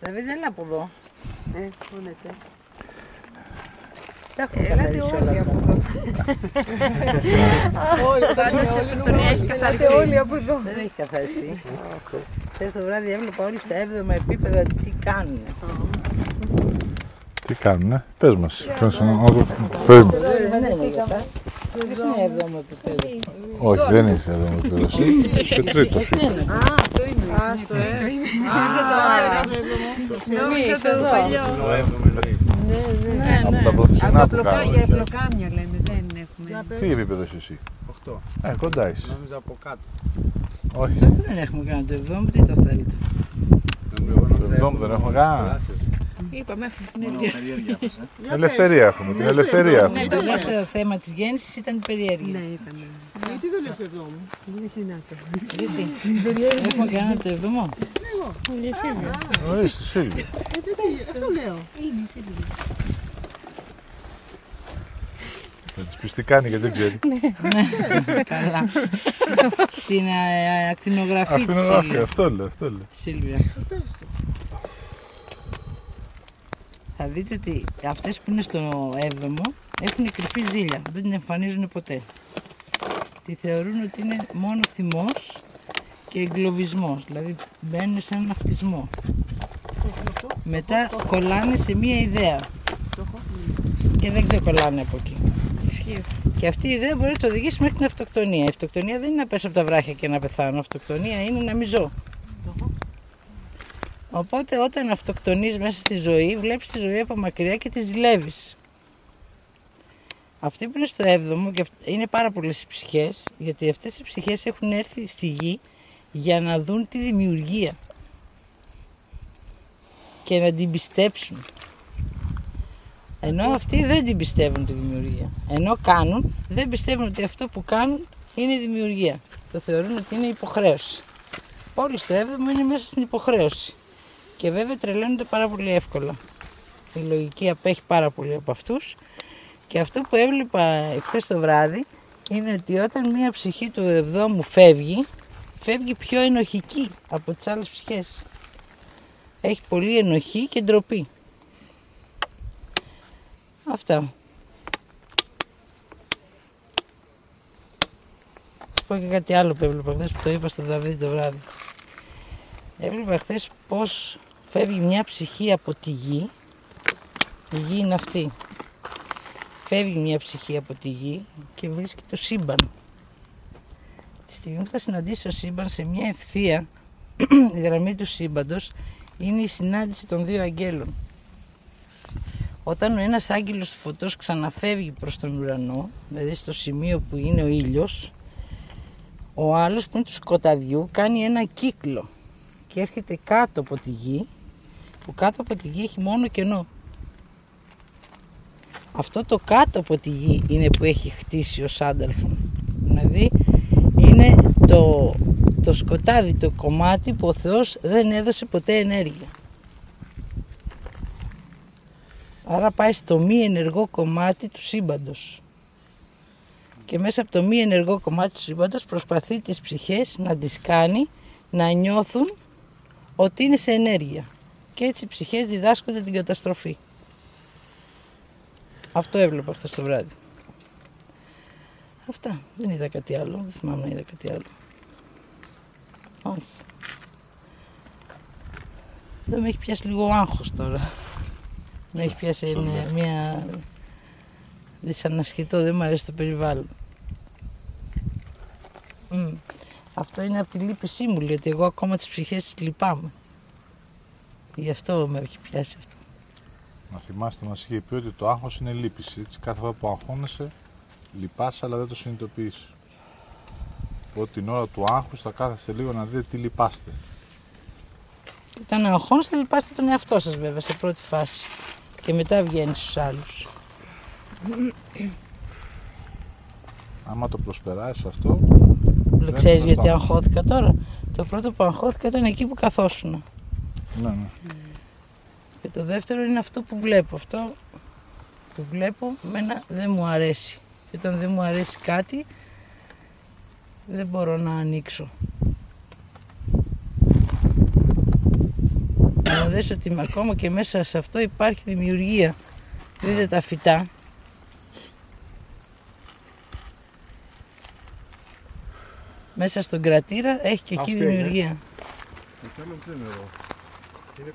Δηλαδή δεν είναι από εδώ. Ε, φωνέτε. Τα έχουμε Ελάτε καθαρίσει όλοι όλα από αυτά. εδώ. Όλοι, Ελάτε όλοι από εδώ. Δεν έχει καθαριστεί. Χθες το βράδυ έβλεπα όλοι στα 7 επίπεδα τι κάνουν. Τι κάνουνε, πες μας. Πες μας, πες μου. Δεν είναι για εσάς. Ποιος είναι 7ο επίπεδο. Όχι, δεν είσαι εδώ με παιδί. Είσαι τρίτος σου. Έτσι είναι. Α, αυτό είναι. Α, αυτό είναι. Νόμιζα το παλιό. Από τα προθεσινά που Για κάνουν. πλοκάμια λέμε, δεν έχουμε. Τι επίπεδο είσαι εσύ; 8. Ε, κοντά είσαι. Νόμιζα από κάτω. Όχι. Τότε δεν έχουμε κάνει το 7ο, τι το θέλετε. Εδώ δεν έχουμε καν. Είπαμε, έχουμε την Μόνο περιέργεια μας, ε. Ελευθερία έχουμε. Την ελευθερία έχουμε. Το δεύτερο θέμα της γέννησης ήταν η περιέργεια. Ναι, ήταν. Γιατί δεν λες εδώ μου. Δεν έχει να το. Γιατί; Έχουμε κάνει το 7ο. Ορίστε, Σίλβια. Αυτό λέω. Θα της πεις τι κάνει γιατί δεν ξέρει. Καλά. Την ε, ακτινογραφή Αυτό της είναι όχι, Σίλβια. αυτό λέω, αυτό λέω. Σίλβια. Θα δείτε ότι αυτές που είναι στο 7ο έχουν κρυφή ζήλια. Δεν την εμφανίζουν ποτέ. Τη θεωρούν ότι είναι μόνο θυμός και εγκλωβισμός. Δηλαδή μπαίνουν σε έναν αυτισμό. Μετά κολλάνε σε μία ιδέα. Και δεν ξεκολλάνε από εκεί. Ισχύει. Και αυτή η ιδέα μπορεί να το οδηγήσει μέχρι την αυτοκτονία. Η αυτοκτονία δεν είναι να πέσω από τα βράχια και να πεθάνω. Η αυτοκτονία είναι να μην ζω. Οπότε όταν αυτοκτονείς μέσα στη ζωή, βλέπεις τη ζωή από μακριά και τη ζηλεύεις. Αυτοί που είναι στο 7ο και αυ- είναι πάρα πολλές οι ψυχές, γιατί αυτές οι ψυχές έχουν έρθει στη γη για να δουν τη δημιουργία και να την πιστέψουν. Ενώ αυτοί δεν την πιστεύουν τη δημιουργία. Ενώ κάνουν, δεν πιστεύουν ότι αυτό που κάνουν είναι δημιουργία. Το θεωρούν ότι είναι υποχρέωση. Όλοι στο 7ο είναι μέσα στην υποχρέωση. Και βέβαια τρελαίνονται πάρα πολύ εύκολα. Η λογική απέχει πάρα πολύ από αυτούς. Και αυτό που έβλεπα εχθές το βράδυ είναι ότι όταν μία ψυχή του 7ου φεύγει, φεύγει πιο ενοχική από τις άλλες ψυχές. Έχει πολύ ενοχή και ντροπή. Αυτά. Θα πω και κάτι άλλο που έβλεπα χθες που το είπα στον Δαβίδη το βράδυ. Έβλεπα χθες πως φεύγει μια ψυχή από τη γη. Η γη είναι αυτή. Φεύγει μια ψυχή από τη γη και βρίσκει το σύμπαν. Τη στιγμή που θα συναντήσει το σύμπαν σε μια ευθεία η γραμμή του σύμπαντος είναι η συνάντηση των δύο αγγέλων. Όταν ο ένας άγγελος του φωτός ξαναφεύγει προς τον ουρανό, δηλαδή στο σημείο που είναι ο ήλιος, ο άλλος που είναι του σκοταδιού κάνει ένα κύκλο και έρχεται κάτω από τη γη, που κάτω από τη γη έχει μόνο κενό. Αυτό το κάτω από τη γη είναι που έχει χτίσει ο Σάνταλφον. Δηλαδή είναι το, το σκοτάδι, το κομμάτι που ο Θεός δεν έδωσε ποτέ ενέργεια. Άρα πάει στο μη ενεργό κομμάτι του σύμπαντος. Και μέσα από το μη ενεργό κομμάτι του σύμπαντος προσπαθεί τις ψυχές να τις κάνει να νιώθουν ότι είναι σε ενέργεια. Και έτσι οι ψυχές διδάσκονται την καταστροφή. Αυτό έβλεπα χθες το βράδυ. Αυτά. Δεν είδα κάτι άλλο. Δεν θυμάμαι να είδα κάτι άλλο. Όχι. Δεν με έχει πιάσει λίγο ο άγχος τώρα. Με έχει πιάσει μια, μια δυσανασχετό. Δεν μου αρέσει το περιβάλλον. Μμ. Αυτό είναι από τη λύπησή μου, γιατί εγώ ακόμα τις ψυχές τις λυπάμαι. Γι' αυτό με έχει πιάσει αυτό. Να θυμάστε, μας είχε πει ότι το άγχος είναι λύπηση. Έτσι, κάθε φορά που αγχώνεσαι, λυπάσαι, αλλά δεν το συνειδητοποιείς. Οπότε την ώρα του άγχους θα κάθεστε λίγο να δείτε τι λυπάστε. Όταν αγχώνεστε, λυπάστε τον εαυτό σας βέβαια σε πρώτη φάση. Και μετά βγαίνει στους άλλους. Άμα το προσπεράσεις αυτό, Δεν ξέρεις είναι γιατί στο αγχώθηκα τώρα; Το πρώτο που αγχώθηκα ήταν εκεί που καθόσουν. Ναι, ναι. Και το δεύτερο είναι αυτό που βλέπω. Αυτό που βλέπω μένα δεν μου αρέσει. Και όταν δεν μου αρέσει κάτι δεν μπορώ να ανοίξω. να δεις ότι ακόμα και μέσα σε αυτό υπάρχει δημιουργία. Δείτε τα φυτά. Μέσα στον κρατήρα έχει και εκεί Αυτή είναι. δημιουργία. Το τέλος δεν είναι εδώ.